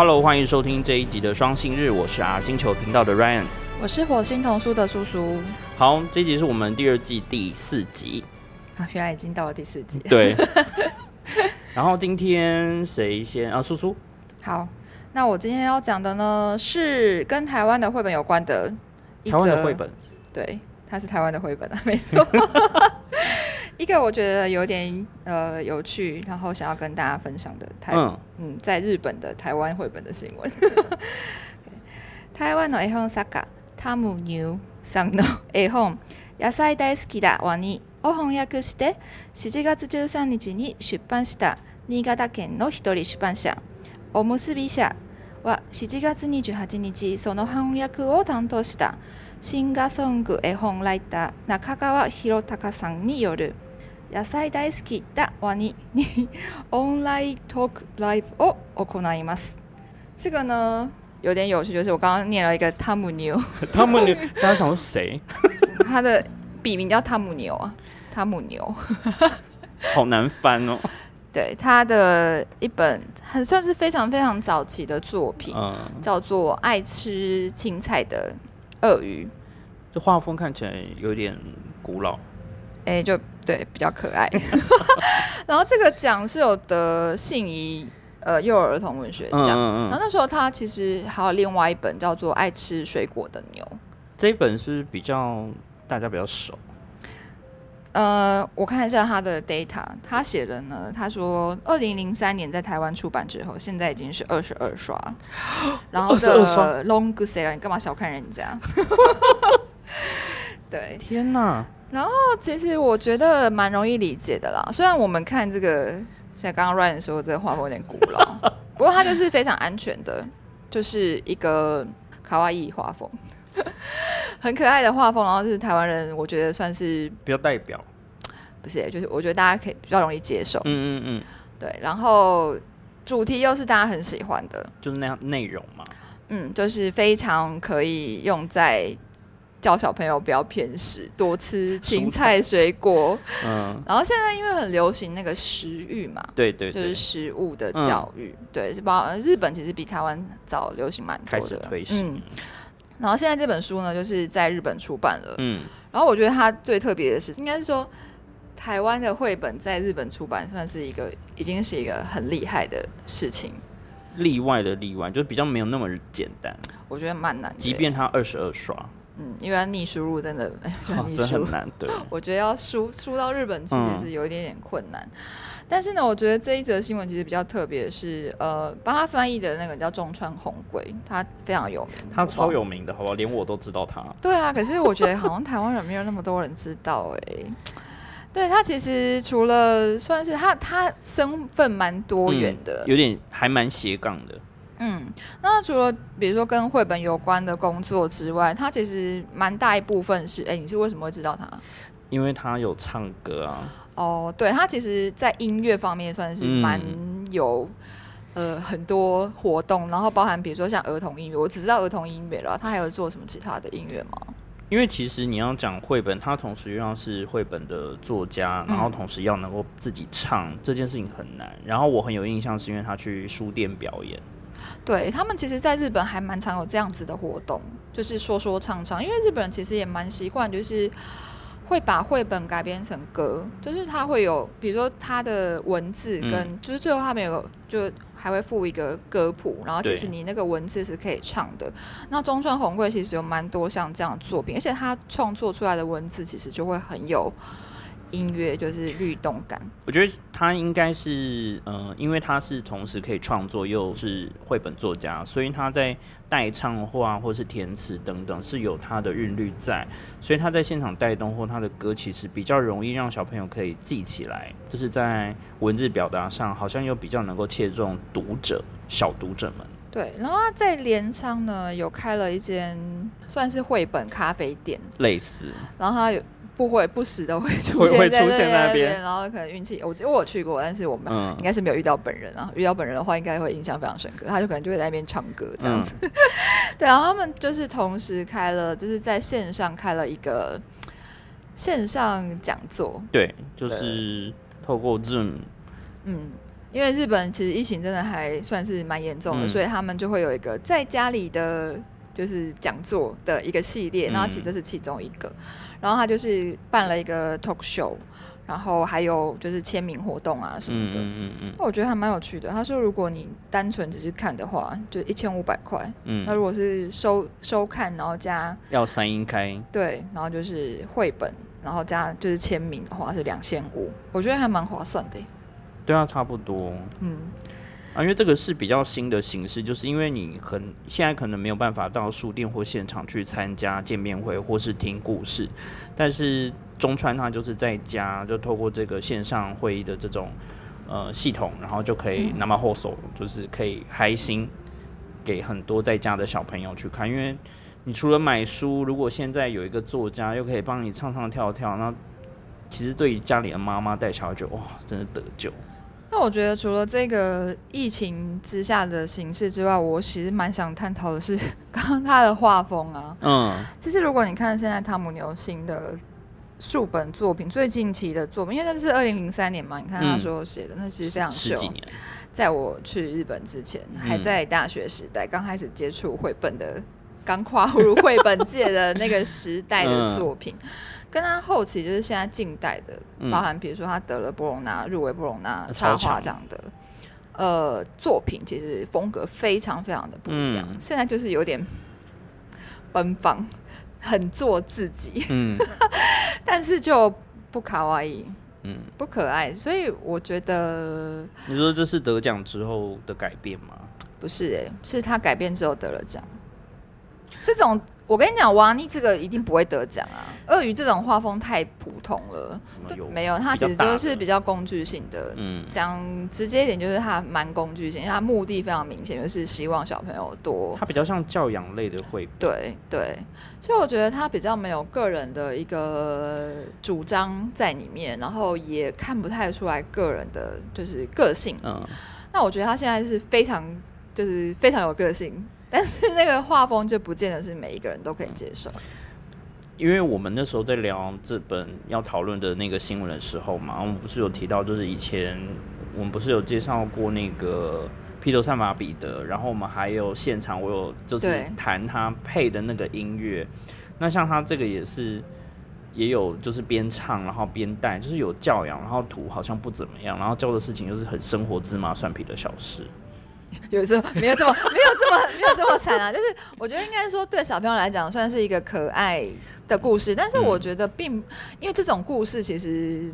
Hello，欢迎收听这一集的双性日，我是 R 星球频道的 Ryan。我是火星童书的叔叔。好，这一集是我们第二季第四集。啊，原来已经到了第四集。对。然后今天谁先啊？叔叔。好，那我今天要讲的呢是跟台湾的绘本有关的。台湾的绘本。对，它是台湾的绘本啊，没错。一个我觉得有点呃有趣，然后想要跟大家分享的台嗯，在日本的台湾绘本的新闻。台湾の絵本作家タムニューさんの 絵本野菜大好きだワニを翻訳して7月13日に出版した新潟県の一人出版社おむすび社は7月28日その翻訳を担当したシンガーソング絵本ライター中川博隆さんによる野菜大好きだワニにオンライントークライブを行います。这个呢有点有趣，就是我刚刚念了一个汤姆牛，汤姆牛，大家想说谁？他的笔名叫汤姆牛啊，汤姆牛，好难翻哦。对，他的一本很算是非常非常早期的作品，叫做《爱吃青菜的鳄鱼》。这画风看起来有点古老。哎，就 对，比较可爱。然后这个奖是有得信宜呃幼儿儿童文学奖。然后那时候他其实还有另外一本叫做《爱吃水果的牛》。这一本是比较大家比较熟。呃，我看一下他的 data，他写的呢，他说二零零三年在台湾出版之后，现在已经是二十二刷。然后的 long seller，你干嘛小看人家？对，天哪！然后其实我觉得蛮容易理解的啦，虽然我们看这个像刚刚 Ryan 说这个画风有点古老，不过它就是非常安全的，就是一个卡哇伊画风，很可爱的画风，然后是台湾人我觉得算是比较代表，不是，就是我觉得大家可以比较容易接受，嗯嗯嗯，对，然后主题又是大家很喜欢的，就是那样内容嘛，嗯，就是非常可以用在。教小朋友不要偏食，多吃青菜水果。嗯，然后现在因为很流行那个食欲嘛，对对，就是食物的教育，对，是包日本其实比台湾早流行蛮多的，推行。然后现在这本书呢，就是在日本出版了。嗯，然后我觉得它最特别的是，应该是说台湾的绘本在日本出版，算是一个已经是一个很厉害的事情。例外的例外，就是比较没有那么简单。我觉得蛮难，即便它二十二刷。嗯，因为逆输入真的，真的很难。对，我觉得要输输到日本去其实有一点点困难。但是呢，我觉得这一则新闻其实比较特别的是，呃，帮他翻译的那个叫中川红贵，他非常有名，他超有名的，好不好？连我都知道他。对啊，可是我觉得好像台湾人没有那么多人知道哎。对他其实除了算是他，他身份蛮多元的，有点还蛮斜杠的。嗯，那除了比如说跟绘本有关的工作之外，他其实蛮大一部分是，哎，你是为什么会知道他？因为他有唱歌啊。哦，对他其实，在音乐方面算是蛮有呃很多活动，然后包含比如说像儿童音乐，我只知道儿童音乐了，他还有做什么其他的音乐吗？因为其实你要讲绘本，他同时又要是绘本的作家，然后同时要能够自己唱这件事情很难。然后我很有印象，是因为他去书店表演。对他们其实，在日本还蛮常有这样子的活动，就是说说唱唱。因为日本人其实也蛮习惯，就是会把绘本改编成歌，就是他会有，比如说他的文字跟，就是最后他们有就还会附一个歌谱，然后其实你那个文字是可以唱的。那中川红贵其实有蛮多像这样的作品，而且他创作出来的文字其实就会很有。音乐就是律动感，我觉得他应该是，呃，因为他是同时可以创作又是绘本作家，所以他在代唱或或是填词等等是有他的韵律在，所以他在现场带动或他的歌其实比较容易让小朋友可以记起来，就是在文字表达上好像又比较能够切中读者小读者们。对，然后他在镰仓呢有开了一间算是绘本咖啡店，类似，然后他有。不会不时的会出现在那边，然后可能运气，我我去过，但是我们应该是没有遇到本人啊。遇到本人的话，应该会印象非常深刻。他就可能就会在那边唱歌这样子。对，然后他们就是同时开了，就是在线上开了一个线上讲座。对，就是透过 Zoom。嗯，因为日本其实疫情真的还算是蛮严重的，所以他们就会有一个在家里的就是讲座的一个系列，然后其实这是其中一个，然后他就是办了一个 talk show。然后还有就是签名活动啊什么的，嗯嗯嗯那我觉得还蛮有趣的。他说，如果你单纯只是看的话，就一千五百块。嗯，那如果是收收看，然后加要三音开，对，然后就是绘本，然后加就是签名的话是两千五，我觉得还蛮划算的。对啊，差不多。嗯，啊，因为这个是比较新的形式，就是因为你很现在可能没有办法到书店或现场去参加见面会或是听故事，但是。中川他就是在家，就透过这个线上会议的这种呃系统，然后就可以那么后手，就是可以开心给很多在家的小朋友去看。因为你除了买书，如果现在有一个作家又可以帮你唱唱跳跳，那其实对于家里的妈妈带小孩，就哇，真的得救。那我觉得除了这个疫情之下的形式之外，我其实蛮想探讨的是 刚刚他的画风啊。嗯，其实如果你看现在汤姆牛新的。数本作品最近期的作品，因为那是二零零三年嘛，你看他说写的，那其实非常十几年。在我去日本之前，还在大学时代，刚开始接触绘本的，刚跨入绘本界的那个时代的作品，跟他后期就是现在近代的，包含比如说他得了布隆纳入围布隆纳插画奖的，呃，作品其实风格非常非常的不一样。现在就是有点奔放。很做自己，嗯，但是就不卡哇伊，嗯，不可爱，所以我觉得，你说这是得奖之后的改变吗？不是，哎，是他改变之后得了奖，这种。我跟你讲，哇，你这个一定不会得奖啊！鳄鱼这种画风太普通了，没有，它其实就是比较工具性的。嗯，讲直接一点，就是它蛮工具性，它目的非常明显，就是希望小朋友多。它比较像教养类的绘本。对对，所以我觉得它比较没有个人的一个主张在里面，然后也看不太出来个人的就是个性。嗯，那我觉得他现在是非常就是非常有个性。但是那个画风就不见得是每一个人都可以接受，因为我们那时候在聊这本要讨论的那个新闻的时候嘛，我们不是有提到，就是以前我们不是有介绍过那个披头散发彼得，然后我们还有现场我有就是弹他配的那个音乐，那像他这个也是也有就是边唱然后边带，就是有教养，然后图好像不怎么样，然后教的事情又是很生活芝麻蒜皮的小事。有时候没有这么没有这么没有这么惨啊，就是我觉得应该说对小朋友来讲算是一个可爱的故事，但是我觉得并因为这种故事其实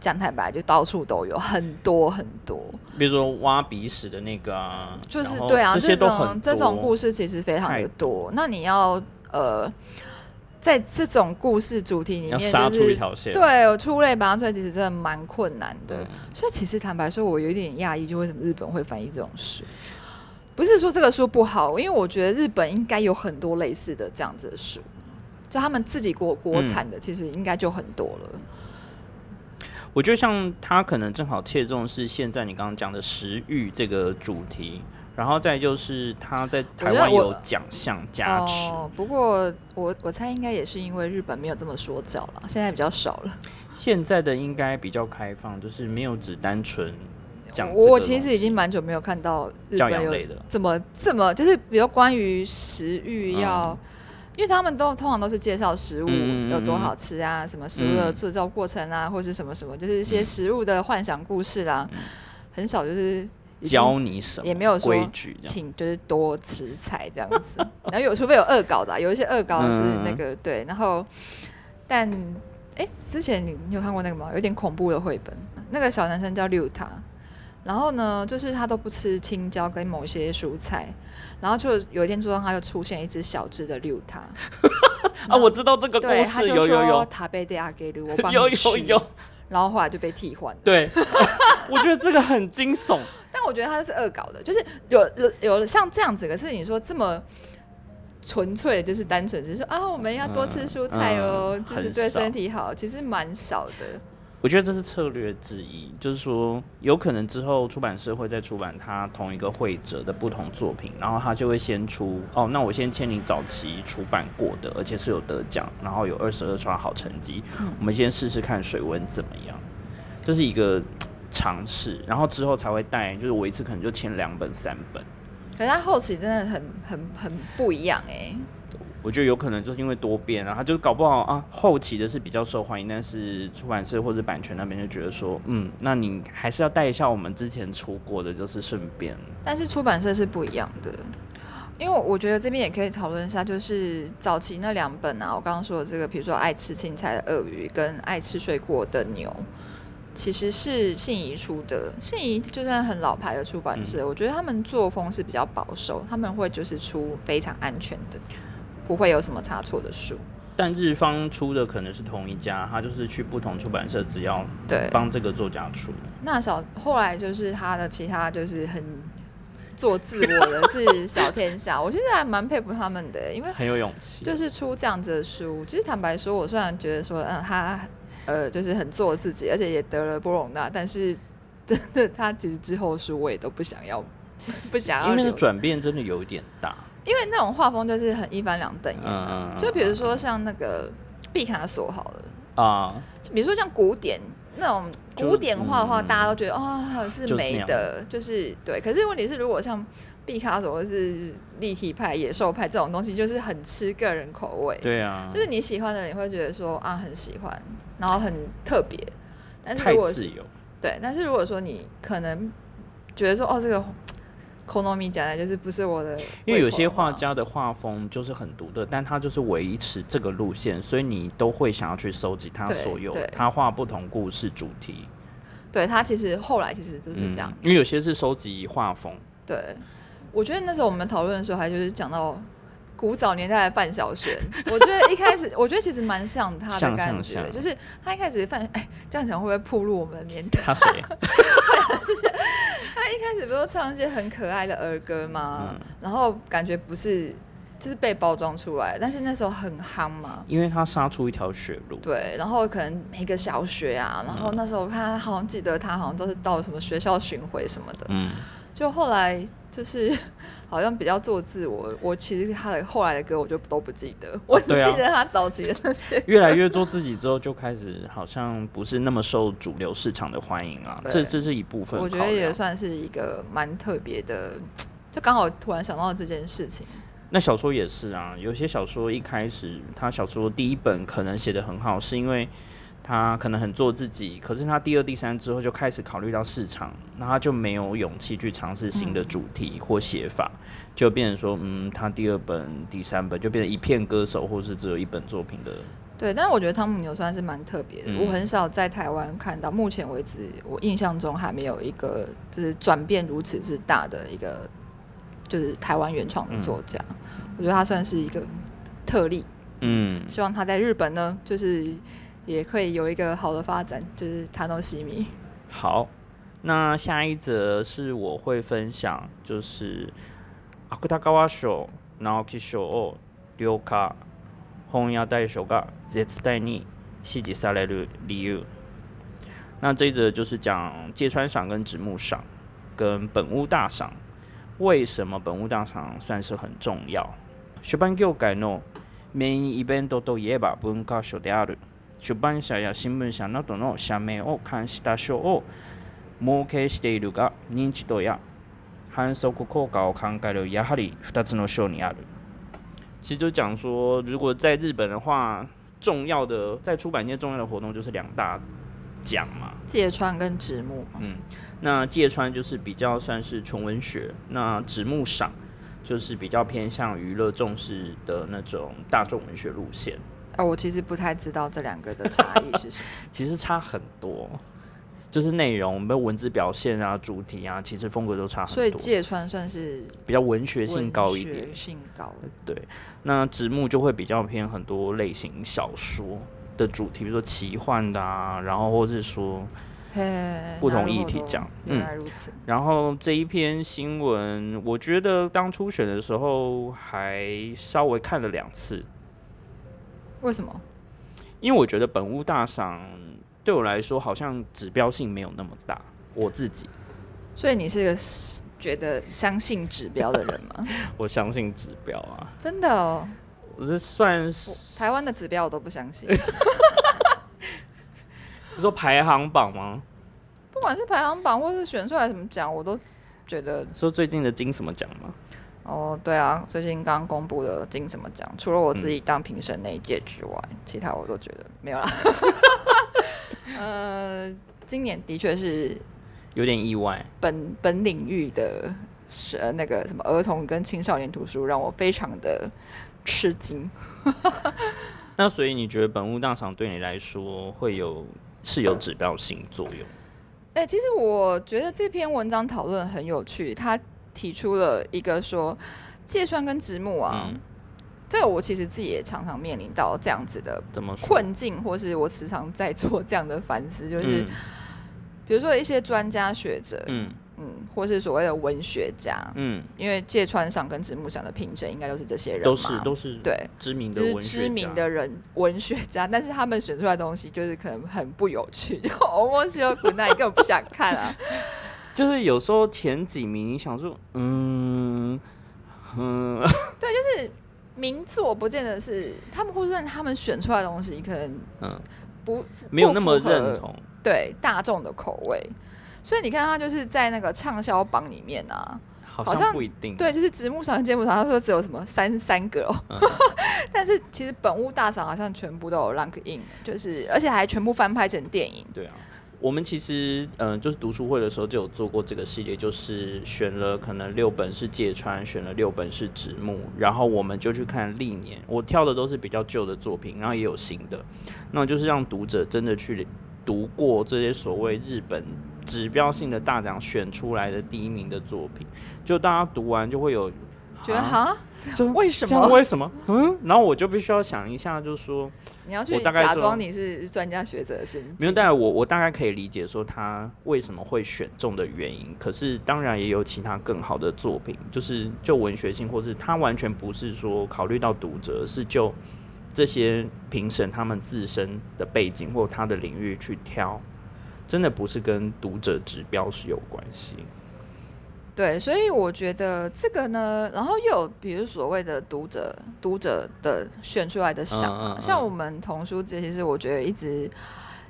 讲坦白就到处都有很多很多，比如说挖鼻屎的那个，啊就是对啊，这种这种故事其实非常的多，那你要呃。在这种故事主题里面，就是对我出类拔萃，其实真的蛮困难的。所以其实坦白说，我有点讶异，就为什么日本会翻译这种书？不是说这个书不好，因为我觉得日本应该有很多类似的这样子的书，就他们自己国国产的，其实应该就很多了。我觉得像他可能正好切中是现在你刚刚讲的食欲这个主题。然后再就是他在台湾有奖项加持，不过我我猜应该也是因为日本没有这么说教了，现在比较少了。现在的应该比较开放，就是没有只单纯讲。我其实已经蛮久没有看到教养类的，怎么这么就是比如关于食欲要，因为他们都通常都是介绍食物有多好吃啊，什么食物的制造过程啊，或是什么什么，就是一些食物的幻想故事啦，很少就是。教你什么也没有规矩，请就是多吃菜这样子。然后有除非有恶搞的，有一些恶搞是那个对。然后，但哎，之前你你有看过那个吗？有点恐怖的绘本，那个小男生叫六塔。然后呢，就是他都不吃青椒跟某些蔬菜。然后就有一天桌上他就出现一只小只的六塔。啊，我知道这个故事，有有有。塔贝蒂亚给我帮有有 有。然后后来就被替换。对，我觉得这个很惊悚。但我觉得他是恶搞的，就是有有有像这样子。可是你说这么纯粹，就是单纯只是说啊，我们要多吃蔬菜哦，就是对身体好，其实蛮少的。我觉得这是策略之一，就是说有可能之后出版社会再出版他同一个会者的不同作品，然后他就会先出哦，那我先签你早期出版过的，而且是有得奖，然后有二十二刷好成绩，我们先试试看水温怎么样。这是一个。尝试，然后之后才会带，就是我一次可能就签两本、三本。可是他后期真的很很很不一样哎。我觉得有可能就是因为多变啊，他就搞不好啊，后期的是比较受欢迎，但是出版社或者版权那边就觉得说，嗯，那你还是要带一下我们之前出过的，就是顺便。但是出版社是不一样的，因为我觉得这边也可以讨论一下，就是早期那两本啊，我刚刚说的这个，比如说爱吃青菜的鳄鱼跟爱吃水果的牛。其实是信宜出的，信宜就算很老牌的出版社，我觉得他们作风是比较保守，他们会就是出非常安全的，不会有什么差错的书。但日方出的可能是同一家，他就是去不同出版社，只要对帮这个作家出。那小后来就是他的其他就是很做自我的是小天下，我现在还蛮佩服他们的，因为很有勇气，就是出这样子的书。其实坦白说，我虽然觉得说，嗯，他。呃，就是很做自己，而且也得了波隆纳，但是真的，他其实之后书我也都不想要，不想要，因为那个转变真的有一点大。因为那种画风就是很一翻两瞪眼，嗯就比如说像那个毕卡索好了。啊，比如说像古典那种古典画的话，大家都觉得哦是美的，就是对。可是问题是，如果像毕卡索或是立体派、野兽派这种东西，就是很吃个人口味。对啊，就是你喜欢的，你会觉得说啊很喜欢。然后很特别，但是如果是对，但是如果说你可能觉得说哦，这个 Konomi 讲的就是不是我的，因为有些画家的画风就是很独特，但他就是维持这个路线，所以你都会想要去收集他所有他画不同故事主题。对他其实后来其实就是这样，因为有些是收集画风。对，我觉得那时候我们讨论的时候，还就是讲到。古早年代的范晓萱，我觉得一开始，我觉得其实蛮像她的感觉，就是她一开始范，哎，这样讲会不会暴露我们的年代？他谁？就是他一开始不是唱一些很可爱的儿歌吗？然后感觉不是，就是被包装出来，但是那时候很夯嘛，因为他杀出一条血路。对，然后可能每个小学啊，然后那时候看，好像记得他好像都是到什么学校巡回什么的，嗯，就后来。就是好像比较做自我，我其实他的后来的歌我就都不记得，我只记得他早期的那些。越来越做自己之后，就开始好像不是那么受主流市场的欢迎啊。这这是一部分，我觉得也算是一个蛮特别的，就刚好突然想到这件事情。那小说也是啊，有些小说一开始他小说第一本可能写的很好，是因为。他可能很做自己，可是他第二、第三之后就开始考虑到市场，那他就没有勇气去尝试新的主题或写法，就变成说，嗯，他第二本、第三本就变成一片歌手，或是只有一本作品的。对，但是我觉得汤姆牛算是蛮特别的，我很少在台湾看到，目前为止我印象中还没有一个就是转变如此之大的一个就是台湾原创的作家，我觉得他算是一个特例。嗯，希望他在日本呢，就是。也会有一个好的发展，就是塔诺西米。好，那下一则是我会分享，就是阿库塔高瓦秀，然后去秀哦，留卡红亚代秀噶，这次带你细节下来的理由。那这一则就是讲芥川赏跟直木赏跟本屋大赏，为什么本屋大赏算是很重要？出版業界のメインイベントといえば文化賞である。 出版社や新聞社などの社名を冠した賞を設けしているが認知度や反則効果を考えるやはり2つの賞にある。其实就讲说，如果在日本的话，重要的在出版界重要的活动就是两大奖嘛，芥川跟直木。嗯，那芥川就是比较算是纯文学，那直木赏就是比较偏向娱乐重视的那种大众文学路线。 啊，我其实不太知道这两个的差异是什么。其实差很多，就是内容、没有文字表现啊、主题啊，其实风格都差很多。所以芥川算是比较文学性高一点，性高。对，那直木就会比较偏很多类型小说的主题，比如说奇幻的啊，然后或是说不同议题讲。原来如此。然后这一篇新闻，我觉得当初选的时候还稍微看了两次。为什么？因为我觉得本屋大赏对我来说好像指标性没有那么大，我自己。所以你是个觉得相信指标的人吗？我相信指标啊，真的哦。我是算是台湾的指标，我都不相信。你说排行榜吗？不不管是排行榜或是选出来什么奖，我都觉得说最近的金什么奖吗？哦，对啊，最近刚公布的金什么奖，除了我自己当评审那一届之外，其他我都觉得没有啦。呃，今年的确是有点意外，本本领域的是那个什么儿童跟青少年图书，让我非常的吃惊。那所以你觉得本物大赏对你来说会有是有指标性作用？哎，其实我觉得这篇文章讨论很有趣，他提出了一个说芥川跟直木啊，这个我其实自己也常常面临到这样子的困境，或是我时常在做这样的反思，就是比如说一些专家学者，嗯。嗯，或是所谓的文学家，嗯，因为芥川赏跟直木赏的评审应该都是这些人都是都是对。知名的就是知名的人文学家，但是他们选出来的东西就是可能很不有趣，就欧莫西欧古奈根本不想看啊。就是有时候前几名你想说，嗯嗯，对，就是名作不见得是他们，或是他们选出来的东西可能 嗯不没有那么认同对大众的口味。所以你看，他就是在那个畅销榜里面啊，好像不一定。对，就是直木赏、节目赏，他说只有什么三三个哦。但是其实本屋大赏好像全部都有 rank in，就是而且还全部翻拍成电影。对啊，我们其实嗯，就是读书会的时候就有做过这个系列，就是选了可能六本是芥川，选了六本是直木，然后我们就去看历年。我挑的都是比较旧的作品，然后也有新的，那就是让读者真的去读过这些所谓日本。指标性的大奖选出来的第一名的作品，就大家读完就会有觉得哈，就 为什么？为什么？嗯，然后我就必须要想一下，就是说你要去假装你是专家学者的心，没有，但我我大概可以理解说他为什么会选中的原因。可是当然也有其他更好的作品，就是就文学性，或是他完全不是说考虑到读者，是就这些评审他们自身的背景或他的领域去挑。真的不是跟读者指标是有关系，对，所以我觉得这个呢，然后又有比如所谓的读者读者的选出来的赏，像我们童书节，其实我觉得一直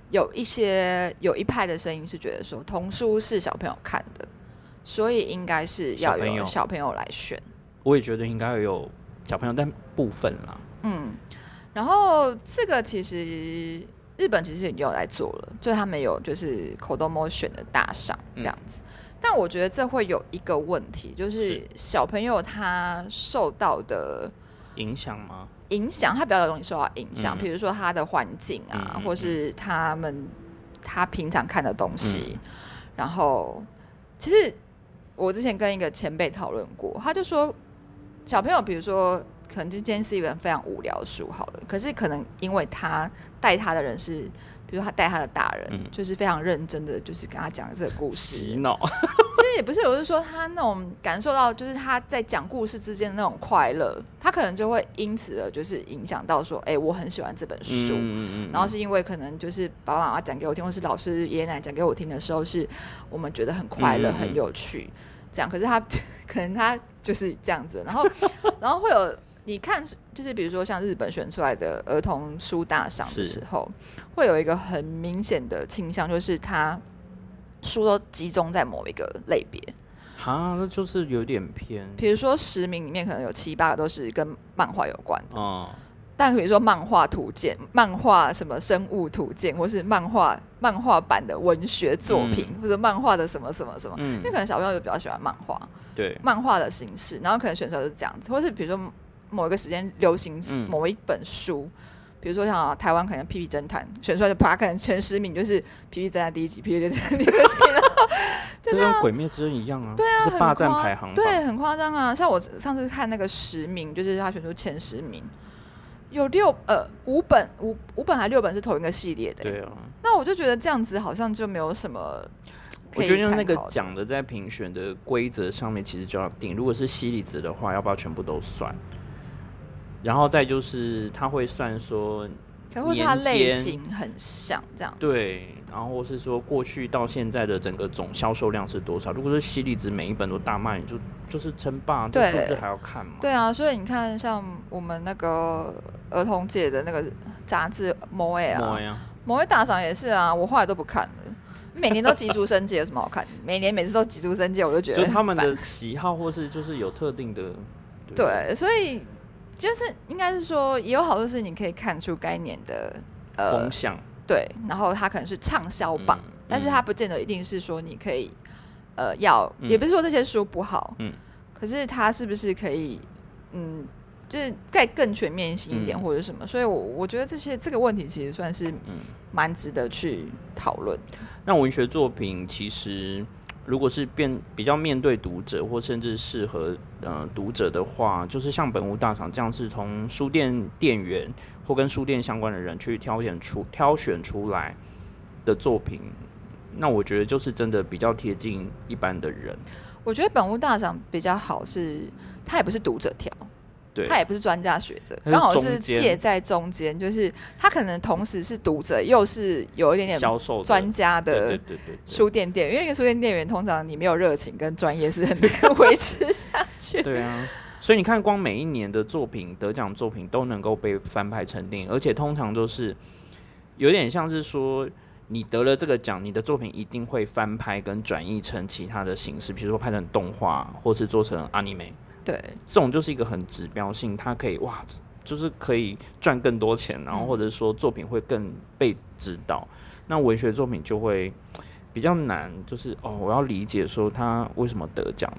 有一些有一派的声音是觉得说童书是小朋友看的，所以应该是要有小朋友来选。我也觉得应该有小朋友，但部分啦，嗯，然后这个其实。日本其实已经有来做了，就他们有就是口头摸选的大赏这样子，但我觉得这会有一个问题，就是小朋友他受到的影响吗？影响他比较容易受到影响，比如说他的环境啊，或是他们他平常看的东西，然后其实我之前跟一个前辈讨论过，他就说小朋友比如说。可能就今天是一本非常无聊的书好了，可是可能因为他带他的人是，比如他带他的大人，就是非常认真的，就是跟他讲这个故事。洗脑，其实也不是，我是说他那种感受到，就是他在讲故事之间的那种快乐，他可能就会因此而，就是影响到说，哎，我很喜欢这本书。嗯嗯然后是因为可能就是爸爸妈妈讲给我听，或是老师爷爷奶奶讲给我听的时候，是我们觉得很快乐、很有趣，这样。可是他可能他就是这样子，然后 然后会有。你看，就是比如说像日本选出来的儿童书大赏的时候，会有一个很明显的倾向，就是他书都集中在某一个类别。啊，那就是有点偏。比如说十名里面可能有七八个都是跟漫画有关的。哦。但比如说漫画图鉴、漫画什么生物图鉴，或是漫画漫画版的文学作品，或者漫画的什么什么什么，因为可能小朋友就比较喜欢漫画。对。漫画的形式，然后可能选出来是这样子，或是比如说。某一个时间流行某一本书，比如说像台湾可能《屁屁侦探》选出来的啪，可能前十名就是《屁屁侦探》第一集，《屁屁侦探》第二集，就跟《鬼灭之刃》一样啊，对啊，霸占排行，对，很夸张啊。像我上次看那个十名，就是他选出前十名，有六呃五本五五本还六本是同一个系列的，对啊。那我就觉得这样子好像就没有什么。我觉得那个奖的在评选的规则上面其实就要定，如果是犀利子的话，要不要全部都算？然后再就是，他会算说，可能它类型很像这样。对，然后是说过去到现在的整个总销售量是多少？如果是犀利值每一本都大卖，就就是称霸，这数字还要看嘛？对啊，所以你看，像我们那个儿童界的那个杂志《摩 A》啊，《摩 A》大赏也是啊，我后来都不看了。每年都急出生界有什么好看？每年每次都急出生界，我就觉得就他们的喜好或是就是有特定的。对，所以就是应该是说，也有好多是你可以看出该年的呃风向。对，然后它可能是畅销榜，但是它不见得一定是说你可以呃要，也不是说这些书不好，嗯，可是它是不是可以嗯，就是再更全面性一点或者什么？所以，我我觉得这些这个问题其实算是嗯蛮值得去讨论。那文学作品其实。如果是变比较面对读者，或甚至适合呃读者的话，就是像本屋大赏这样，是从书店店员或跟书店相关的人去挑选出挑选出来的作品，那我觉得就是真的比较贴近一般的人。我觉得本屋大赏比较好，是它也不是读者挑。他也不是专家学者，刚好是介在中间，就是他可能同时是读者，又是有一点点销售专家的书店店员。因为一个书店店员，通常你没有热情跟专业是很难维持下去。对啊，所以你看，光每一年的作品得奖作品都能够被翻拍成电影，而且通常都是有点像是说，你得了这个奖，你的作品一定会翻拍跟转译成其他的形式，比如说拍成动画，或是做成阿尼美。对，这种就是一个很指标性，它可以哇，就是可以赚更多钱，然后或者说作品会更被知道。那文学作品就会比较难，就是哦，我要理解说他为什么得奖，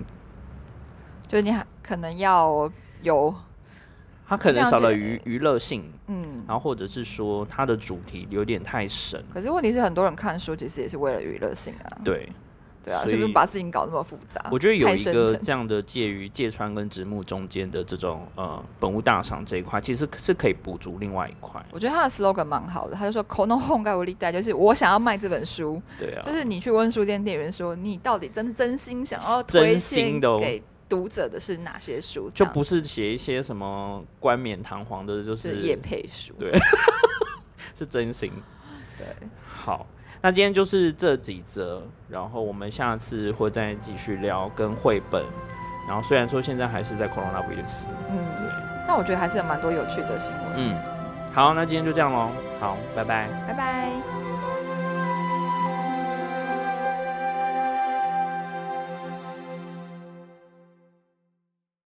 就是你还可能要有，他可能少了娱娱乐性，嗯，然后或者是说他的主题有点太深。可是问题是，很多人看书其实也是为了娱乐性啊。对。对啊，就是把事情搞那么复杂。我觉得有一个这样的介于芥川跟直木中间的这种呃本物大赏这一块，其实是可以补足另外一块。我觉得他的 slogan 蛮好的，他就说 “kono hon ga uri da”，就是我想要卖这本书。对啊，就是你去问书店店员说，你到底真真心想要推荐给读者的是哪些书？就不是写一些什么冠冕堂皇的，就是叶配书。对，是真心。对，好。那今天就是这几则，然后我们下次会再继续聊跟绘本。然后虽然说现在还是在 coronavirus，嗯，对，但我觉得还是有蛮多有趣的新闻。嗯，好，那今天就这样喽。好，拜拜，拜拜。